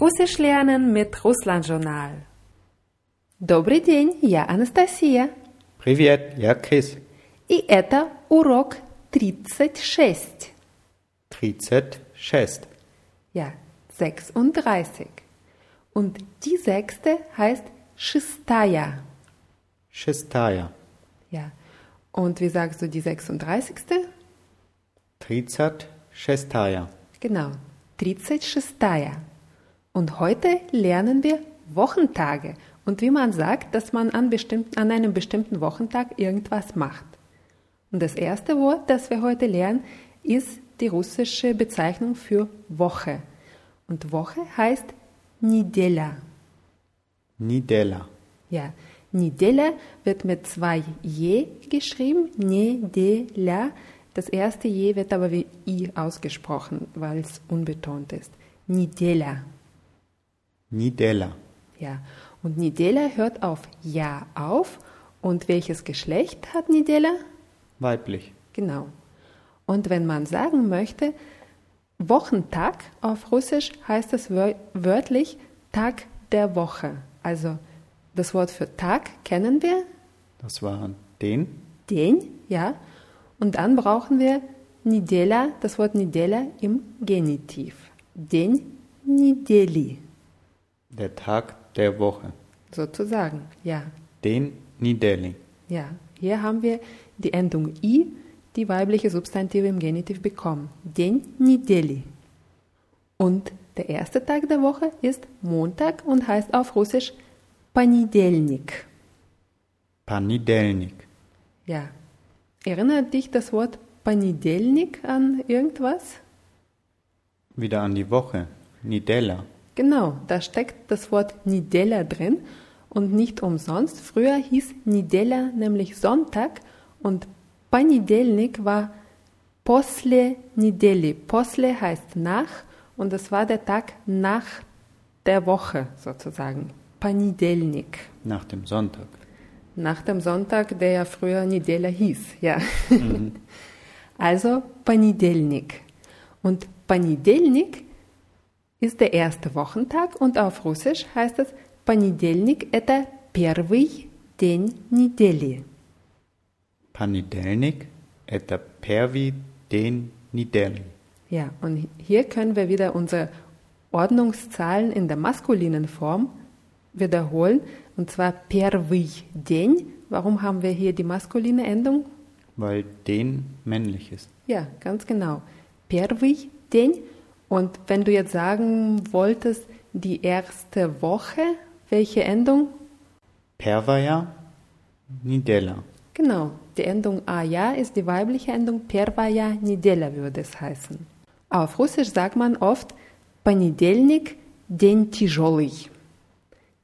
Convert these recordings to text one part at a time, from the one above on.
Russisch lernen mit Russland-Journal. Добрый день, я Анастасия. Привет, я Крис. И это урок 36. 36. Ja, 36. Und die sechste heißt Шестая. Шестая. Ja. Und wie sagst du die 36.? Тридцать шестая. Genau, 36. Und heute lernen wir Wochentage und wie man sagt, dass man an, bestimmt, an einem bestimmten Wochentag irgendwas macht. Und das erste Wort, das wir heute lernen, ist die russische Bezeichnung für Woche. Und Woche heißt Nidela. Nidela. Ja, Nidela wird mit zwei Je geschrieben, Nidela. Das erste Je wird aber wie I ausgesprochen, weil es unbetont ist. Nidela. Nidela. Ja, und Nidela hört auf Ja auf. Und welches Geschlecht hat Nidela? Weiblich. Genau. Und wenn man sagen möchte, Wochentag auf Russisch heißt es wörtlich Tag der Woche. Also das Wort für Tag kennen wir. Das waren den. Den, ja. Und dann brauchen wir Nidela, das Wort Nidela im Genitiv. Den Nideli. Der Tag der Woche. sozusagen, ja. Den Nideli. Ja, hier haben wir die Endung i, die weibliche Substantive im Genitiv bekommen. Den Nideli. Und der erste Tag der Woche ist Montag und heißt auf Russisch Panidelnik. Panidelnik. Ja. Erinnert dich das Wort Panidelnik an irgendwas? Wieder an die Woche. Nidela. Genau, da steckt das Wort Nidela drin und nicht umsonst. Früher hieß Nidela nämlich Sonntag und Panidelnik war Posle Nideli. Posle heißt nach und das war der Tag nach der Woche sozusagen. Panidelnik. Nach dem Sonntag. Nach dem Sonntag, der ja früher Nidela hieß, ja. Also Panidelnik. Und Panidelnik ist der erste Wochentag und auf Russisch heißt es Panidelnik это первый день недели. Panidelnik. Это первый день недели. Ja, und hier können wir wieder unsere Ordnungszahlen in der maskulinen Form wiederholen. Und zwar первый день. Warum haben wir hier die maskuline Endung? Weil den männlich ist. Ja, ganz genau. Первый день. Und wenn du jetzt sagen wolltest, die erste Woche, welche Endung? Первая неделя. Genau, die Endung aja ist die weibliche Endung первая неделя würde es heißen. Auf Russisch sagt man oft понедельник – день тяжелый.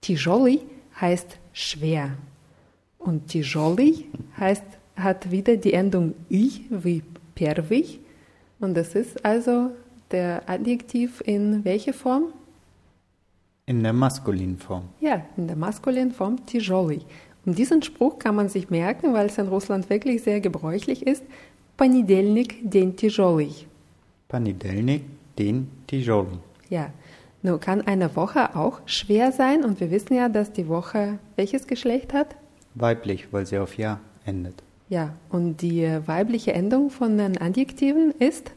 Тяжелый heißt schwer. Und тяжелый heißt, hat wieder die Endung i wie первый. Und das ist also der Adjektiv in welcher Form? In der maskulinen Form. Ja, in der maskulinen Form тяжелый. Und diesen Spruch kann man sich merken, weil es in Russland wirklich sehr gebräuchlich ist. Понедельник – день тяжелый. Panidelnik, den тяжелый. Ja, nun kann eine Woche auch schwer sein und wir wissen ja, dass die Woche welches Geschlecht hat? Weiblich, weil sie auf Ja endet. Ja, und die äh, weibliche Endung von den Adjektiven ist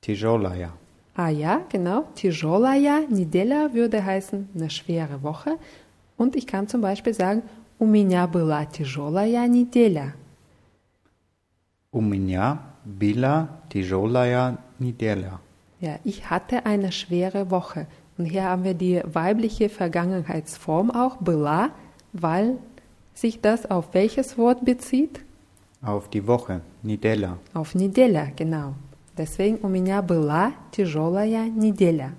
Тяжелая. ah ja, genau, тяжелая неделя würde heißen eine schwere Woche und ich kann zum Beispiel sagen, у меня была тяжелая неделя. У меня была тяжелая неделя. Ja, ich hatte eine schwere Woche. Und hier haben wir die weibliche Vergangenheitsform auch, была, weil sich das auf welches Wort bezieht? Auf die Woche, неделя. Auf неделя, genau. Deswegen у меня была тяжелая неделя.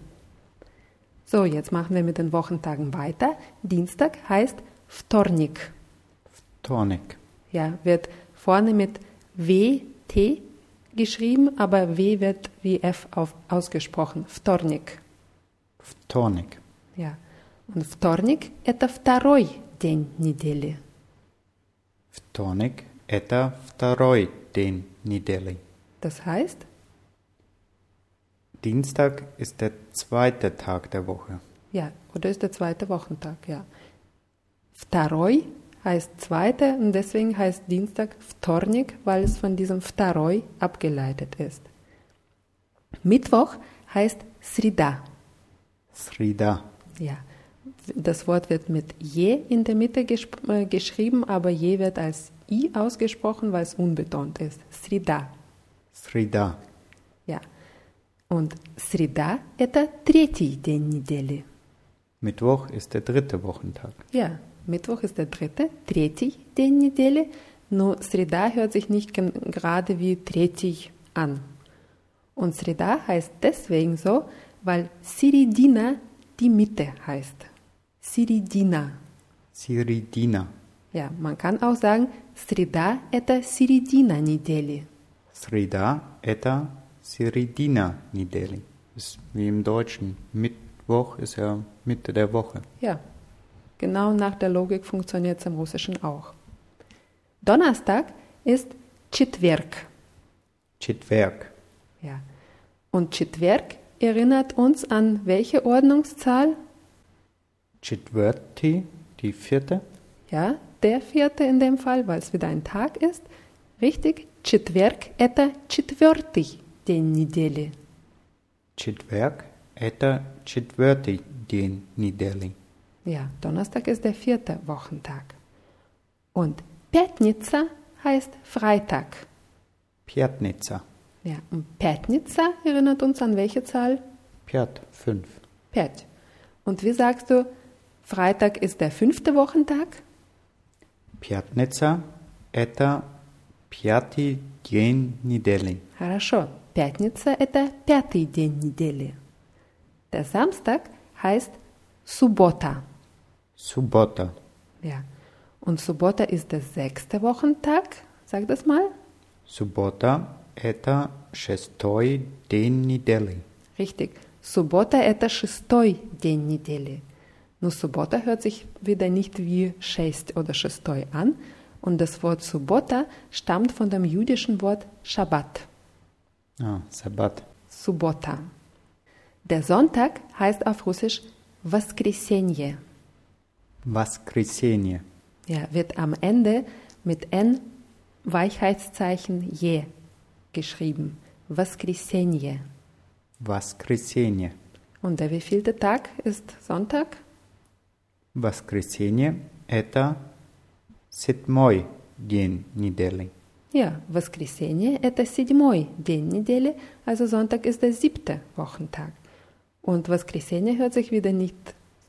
So, jetzt machen wir mit den Wochentagen weiter. Dienstag heißt вторник. Вторник. Ja, wird vorne mit W, T geschrieben, aber W wird wie F auf, ausgesprochen. Вторник. Вторник. Ja. Und вторник – это второй день недели. Вторник – это второй день недели. Das heißt, Dienstag ist der zweite Tag der Woche. Ja, oder ist der zweite Wochentag, ja. Второй heißt zweite und deswegen heißt Dienstag Вторник, weil es von diesem Второй abgeleitet ist. Mittwoch heißt Srida. Srida. Ja, das Wort wird mit je in der Mitte äh, geschrieben, aber je wird als i ausgesprochen, weil es unbetont ist. Srida. Srida. Ja. Und Srida – это третий день недели. Mittwoch ist der dritte Wochentag. Ja, Mittwoch ist der dritte, третий день недели. Nur Srida hört sich nicht gerade wie третий an. Und Srida heißt deswegen so, weil Siridina die Mitte heißt. Siridina. Siridina. Ja, man kann auch sagen, Srida – это середина недели. Srida – это середина недели. Ist wie im Deutschen. Mittwoch ist ja Mitte der Woche. Ja, genau nach der Logik funktioniert es im Russischen auch. Donnerstag ist Четверг. Четверг. Ja. Und Четверг erinnert uns an welche Ordnungszahl? Четвертый, die vierte. Ja, der vierte in dem Fall, weil es wieder ein Tag ist. Richtig, Четверг – это четвертый день недели. Четверг – это четвертый день недели. Ja, Donnerstag ist der vierte Wochentag. Und Пятница heißt Freitag. Pятница. Ja, und Пятница erinnert uns an welche Zahl? Pjat, fünf. Пять. Und wie sagst du, Freitag ist der fünfte Wochentag? Пятница – это пятый день недели. Хорошо. Пятница – это пятый день недели. Der Samstag heißt Subota. Суббота. Ja. Und Subota ist der sechste Wochentag. Sag das mal. Суббота – это шестой день недели. Richtig. Subota – это шестой день недели. Nur Subota hört sich wieder nicht wie шесть oder шестой an. Und das Wort Subota stammt von dem jüdischen Wort Shabbat. Ah, Sabbat. Subota. Der Sonntag heißt auf Russisch Воскресенье. Воскресенье. Ja, wird am Ende mit N Weichheitszeichen je geschrieben. Воскресенье. Воскресенье. Und der wievielte Tag ist Sonntag? Воскресенье – это седьмой день недели. Ja, Воскресенье – это седьмой день недели, also Sonntag ist der siebte Wochentag. Und Воскресенье hört sich wieder nicht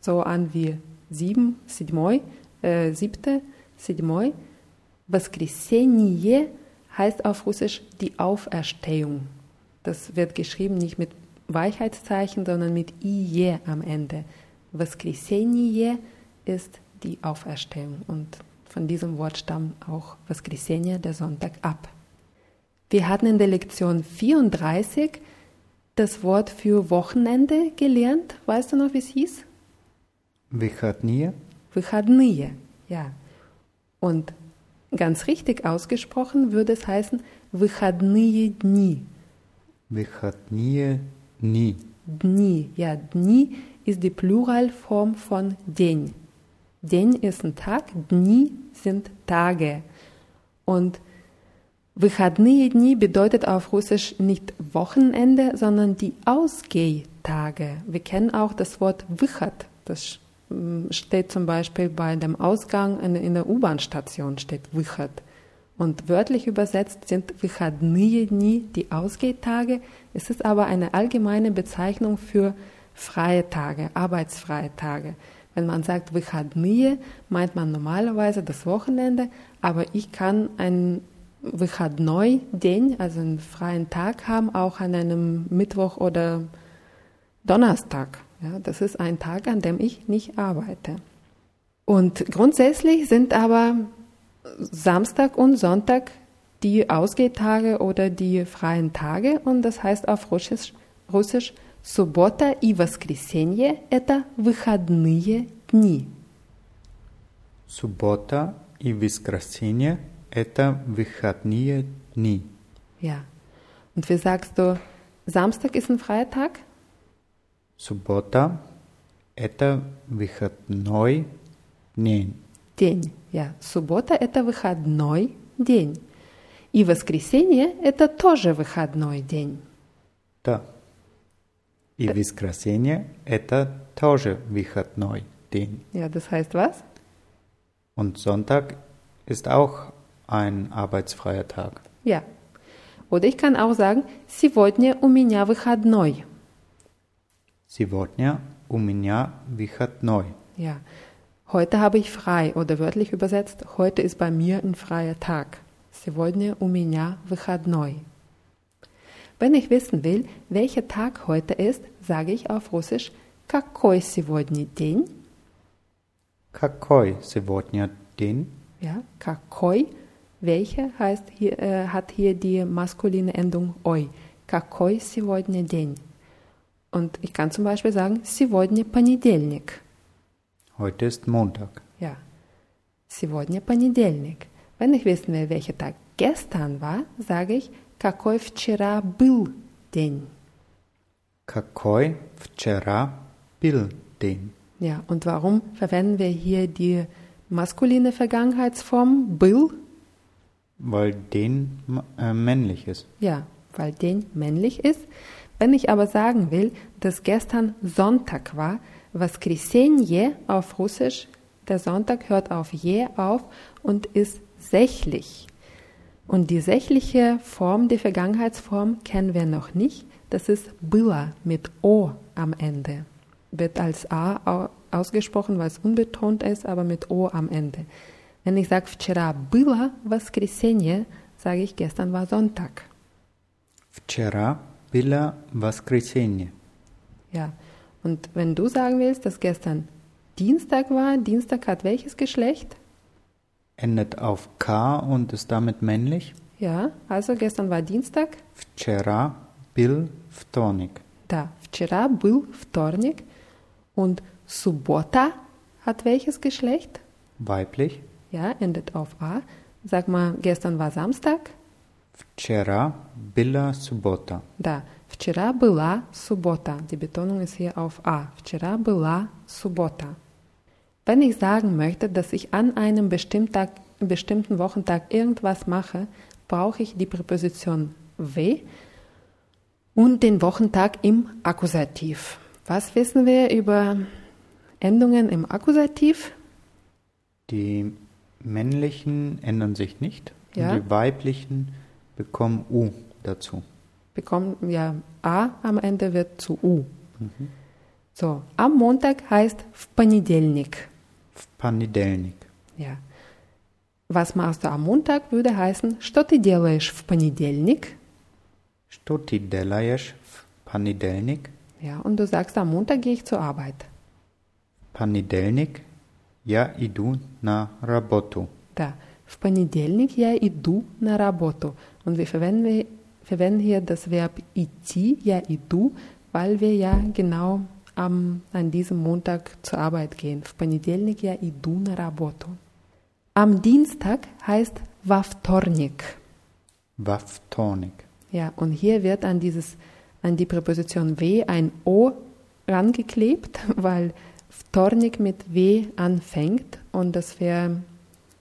so an wie sieben, седьмой, äh, siebte, седьмой. Воскресенье heißt auf Russisch die Auferstehung. Das wird geschrieben nicht mit Weichheitszeichen, sondern mit IE am Ende. Воскресенье ist die Auferstehung und von diesem Wort stammt auch Воскресенье, der Sonntag, ab. Wir hatten in der Lektion 34 das Wort für Wochenende gelernt. Weißt du noch, wie es hieß? Выходные. Выходные, ja. Und ganz richtig ausgesprochen würde es heißen Выходные дни. Выходные дни. Dni, ja, Dni ist die Pluralform von день. День ist ein Tag, Dni sind Tage. Und Выходные дни bedeutet auf Russisch nicht Wochenende, sondern die Ausgehtage. Wir kennen auch das Wort Выход. Das steht zum Beispiel bei dem Ausgang in der U-Bahn-Station steht Выход. Und wörtlich übersetzt sind Выходные дни die Ausgehtage. Es ist aber eine allgemeine Bezeichnung für freie Tage, arbeitsfreie Tage. Wenn man sagt Выходные, meint man normalerweise das Wochenende, aber ich kann einen Выходной день, also einen freien Tag haben, auch an einem Mittwoch oder Donnerstag. Ja, das ist ein Tag, an dem ich nicht arbeite. Und grundsätzlich sind aber Samstag und Sonntag die Ausgehtage oder die freien Tage und das heißt auf Russisch, Russisch Суббота и воскресенье – это выходные дни. Суббота и воскресенье – это выходные дни. Ja. Und wie sagst du, Samstag ist ein freier Tag? Суббота Это выходной день. День. Я. Суббота – это выходной день. И воскресенье – это тоже выходной день. Да. И воскресенье – это тоже выходной день. Ja, das heißt was? Und Sonntag ist auch ein arbeitsfreier Tag. Ja. Oder ich kann auch sagen, сегодня у меня выходной. Сегодня у меня выходной. Ja. Heute habe ich frei oder wörtlich übersetzt, heute ist bei mir ein freier Tag. Сегодня у меня выходной. Wenn ich wissen will, welcher Tag heute ist, sage ich auf Russisch какой сегодня день? Какой сегодня день? Ja, какой, welcher heißt hier, äh, hat hier die maskuline Endung ой. Какой сегодня день? Und ich kann zum Beispiel sagen, сегодня понедельник. Heute ist Montag. Ja, сегодня понедельник. Wenn ich wissen will, welcher Tag gestern war, sage ich, какой вчера был день. Какой вчера был день? Ja, und warum verwenden wir hier die maskuline Vergangenheitsform был? Weil den äh, männlich ist. Ja, weil den männlich ist. Wenn ich aber sagen will, dass gestern Sonntag war, воскресенье auf Russisch, der Sonntag hört auf je auf und ist sächlich. Und die sächliche Form, die Vergangenheitsform kennen wir noch nicht. Das ist было mit O am Ende. Wird als A ausgesprochen, weil es unbetont ist, aber mit O am Ende. Wenn ich sage вчера было воскресенье, sage ich gestern war Sonntag. Вчера было воскресенье. Ja. Und wenn du sagen willst, dass gestern Dienstag war, Dienstag hat welches Geschlecht? Endet auf K und ist damit männlich. Ja, also gestern war Dienstag. Вчера был вторник. Да, вчера был вторник. Und Subota hat welches Geschlecht? Weiblich. Ja, endet auf A. Sag mal, gestern war Samstag. Вчера была суббота. Да, вчера была суббота. Die Betonung ist hier auf A. Вчера была суббота. Wenn ich sagen möchte, dass ich an einem bestimmten, bestimmten Wochentag irgendwas mache, brauche ich die Präposition w und den Wochentag im Akkusativ. Was wissen wir über Endungen im Akkusativ? Die männlichen ändern sich nicht. Ja. Die weiblichen bekommen U dazu. Bekommen ja A am Ende wird zu U. So, am Montag heißt в понедельник. В понедельник. Ja. Was machst du am Montag würde heißen, что ты делаешь в понедельник? Что ты делаешь в понедельник? Ja, und du sagst, am Montag gehe ich zur Arbeit. Понедельник я иду на работу. Da. В понедельник я иду на работу. Und wir verwenden, verwenden hier das Verb идти, я иду, weil wir ja genau am, an diesem Montag zur Arbeit gehen. В понедельник я иду на работу. Am Dienstag heißt во вторник. Во вторник. Ja, und hier wird an dieses, an die Präposition w ein o rangeklebt, weil вторник mit w anfängt und das wäre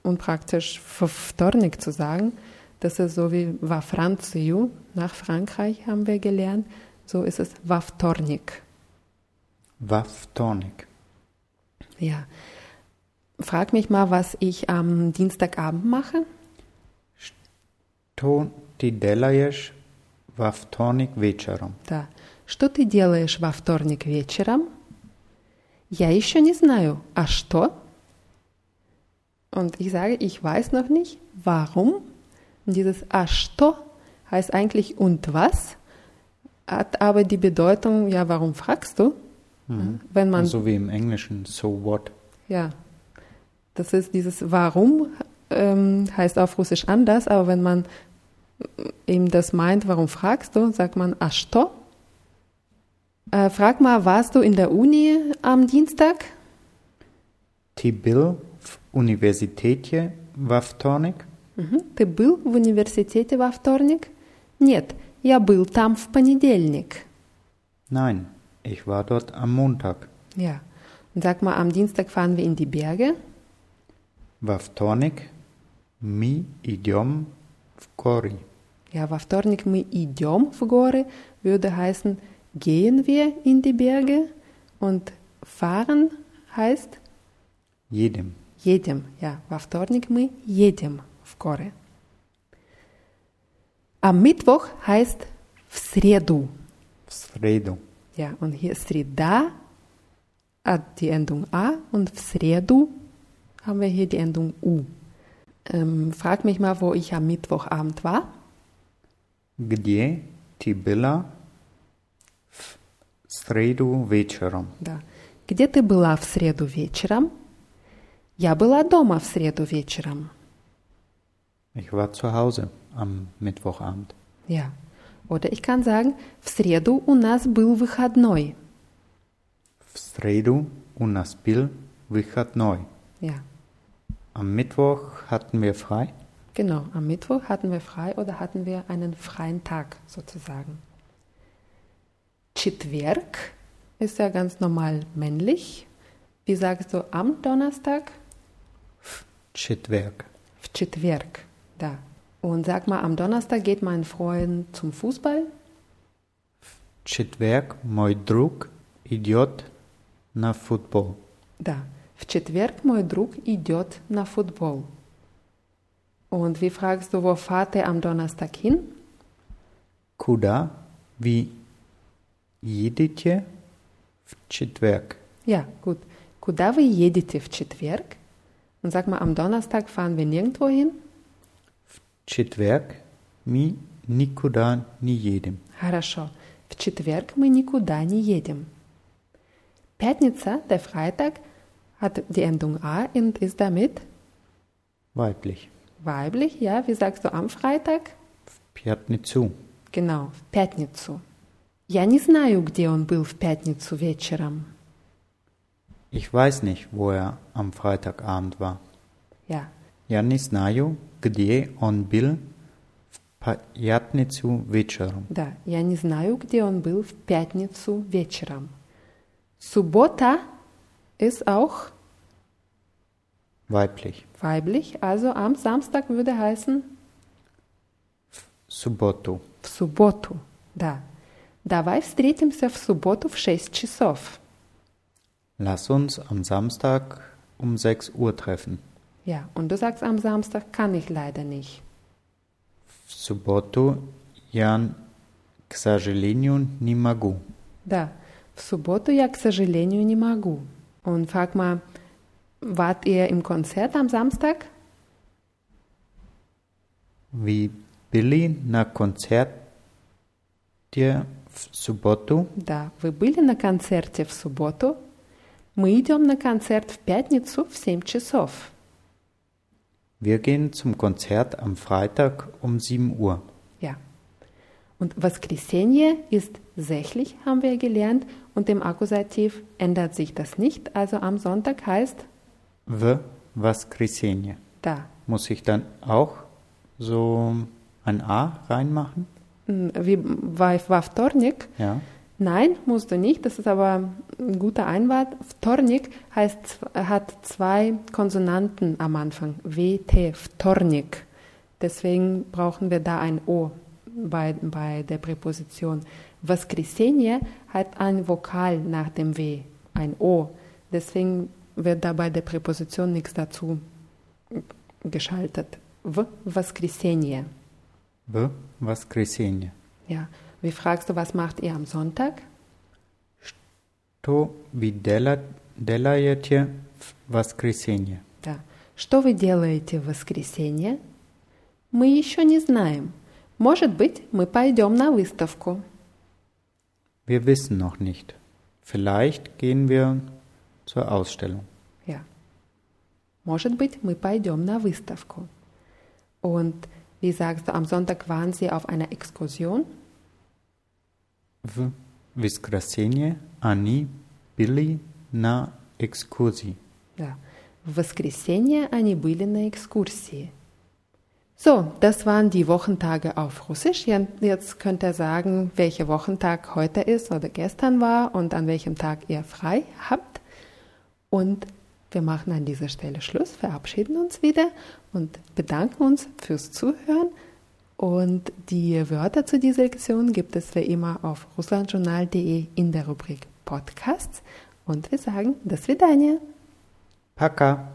unpraktisch für вторник zu sagen. Das ist so wie во Францию, nach Frankreich haben wir gelernt. So ist es во вторник. Во вторник. Ja. Frag mich mal, was ich am Dienstagabend mache. Что ты делаешь во вторник вечером? Да. Что ты делаешь во вторник вечером? Я еще не знаю. А что? Und ich sage, ich weiß noch nicht, warum. Und dieses a что heißt eigentlich und was, hat aber die Bedeutung, ja, warum fragst du? Wenn man, So wie im Englischen, so what? ja, das ist dieses warum, ähm, heißt auf Russisch anders, aber wenn man eben das meint, warum fragst du, sagt man a что? Äh, frag mal, warst du in der Uni am Dienstag? Ты был в университете во вторник? Мгм. Ты был в университете во вторник? Нет, я был там в понедельник. Nein, ich war dort am Montag. Ja. Und sag mal, am Dienstag fahren wir in die Berge. Во вторник мы идем в горы. Ja, во вторник мы идем в горы würde heißen, gehen wir in die Berge. Und fahren heißt Jedem. едем. Ja, во вторник мы едем в горы. Am Mittwoch heißt в среду. В среду. Ja, und hier среда hat die Endung a und в среду haben wir hier die Endung u. Ähm, frag mich mal, wo ich am Mittwochabend war. Где ты была в среду вечером? Да. Где ты была в среду вечером? Я была дома в среду вечером. Ich war zu Hause am Mittwochabend. Ja. Oder ich kann sagen, в среду у нас был выходной. В среду у нас был выходной. Ja, Am Mittwoch hatten wir frei. genau. Am Mittwoch hatten wir frei oder hatten wir einen freien Tag sozusagen. Четверг ist ja ganz normal männlich. Wie sagst du am Donnerstag? Четверг. В четверг. Da. Und sag mal, am Donnerstag geht mein Freund zum Fußball? четверг мой друг идет на футбол. Да. В четверг мой друг идет на футбол. Und wie fragst du, wo fahrt er am Donnerstag hin? Куда вы едете в четверг? Ja, gut. Куда вы едете в четверг? Und sag mal, am Donnerstag fahren wir nirgendwo hin? В четверг мы никуда не едем. Хорошо. В четверг мы никуда не едем. Пятница, der Freitag, hat die Endung a und ist damit Weiblich. weiblich. Ja, wie sagst du am Freitag? В пятницу. Genau, в пятницу. Я не знаю, где он был в пятницу вечером. Ich weiß nicht, wo er am Freitagabend war. Ja, Я не знаю, где он был в пятницу вечером. да, я не знаю, где он был в пятницу вечером. Суббота ist auch Weiblich. weiblich, also am Samstag würde heißen Субботу. в субботу. Да. Давай встретимся в субботу в 6 часов. Lass uns am Samstag um 6 Uhr treffen. Ja, und du sagst am Samstag kann ich leider nicht. В субботу я, к сожалению, не могу. Да, в субботу я, к сожалению, не могу. Und frag mal, wart ihr im Konzert am Samstag? Ви били на концерте в субботу? Да, вы были на концерте в субботу? Мы идем на концерт в пятницу в 7 часов. Wir gehen zum Konzert am Freitag um 7 Uhr. Ja. Und was Krisenje ist sächlich, haben wir gelernt, und im Akkusativ ändert sich das nicht. Also am Sonntag heißt W, was Krisenje. Da. Muss ich dann auch so ein A reinmachen? Hm, wie bei Wawtornik? Ja. Nein, musst du nicht. Das ist aber ein guter Einwand. Вторник heißt, hat zwei Konsonanten am Anfang. W-T, Вторник. Deswegen brauchen wir da ein O bei, bei der Präposition. Воскресенье hat ein Vokal nach dem W, ein O. Deswegen wird da bei der Präposition nichts dazu geschaltet. В воскресенье. В воскресенье. Ja. Wie fragst du, was macht ihr am Sonntag? Что вы дела- делаете в воскресенье? Да. Что вы делаете в воскресенье? Мы еще не знаем. Может быть, мы пойдем на выставку. Wir wissen noch nicht. Vielleicht gehen wir zur Ausstellung. Ja. Может быть, мы пойдем на выставку. Und wie sagst du, am Sonntag waren sie auf einer Exkursion? В воскресенье они были на экскурсии. Ja. В воскресенье они были на экскурсии. So, das waren die Wochentage auf Russisch. Jan- Jetzt könnt ihr sagen, welcher Wochentag heute ist oder gestern war und an welchem Tag ihr frei habt. Und wir machen an dieser Stelle Schluss, verabschieden uns wieder und bedanken uns fürs Zuhören. Und die Wörter zu dieser Lektion gibt es wie immer auf russlandjournal.de in der Rubrik Podcasts. Und wir sagen, das Vidania. Пока.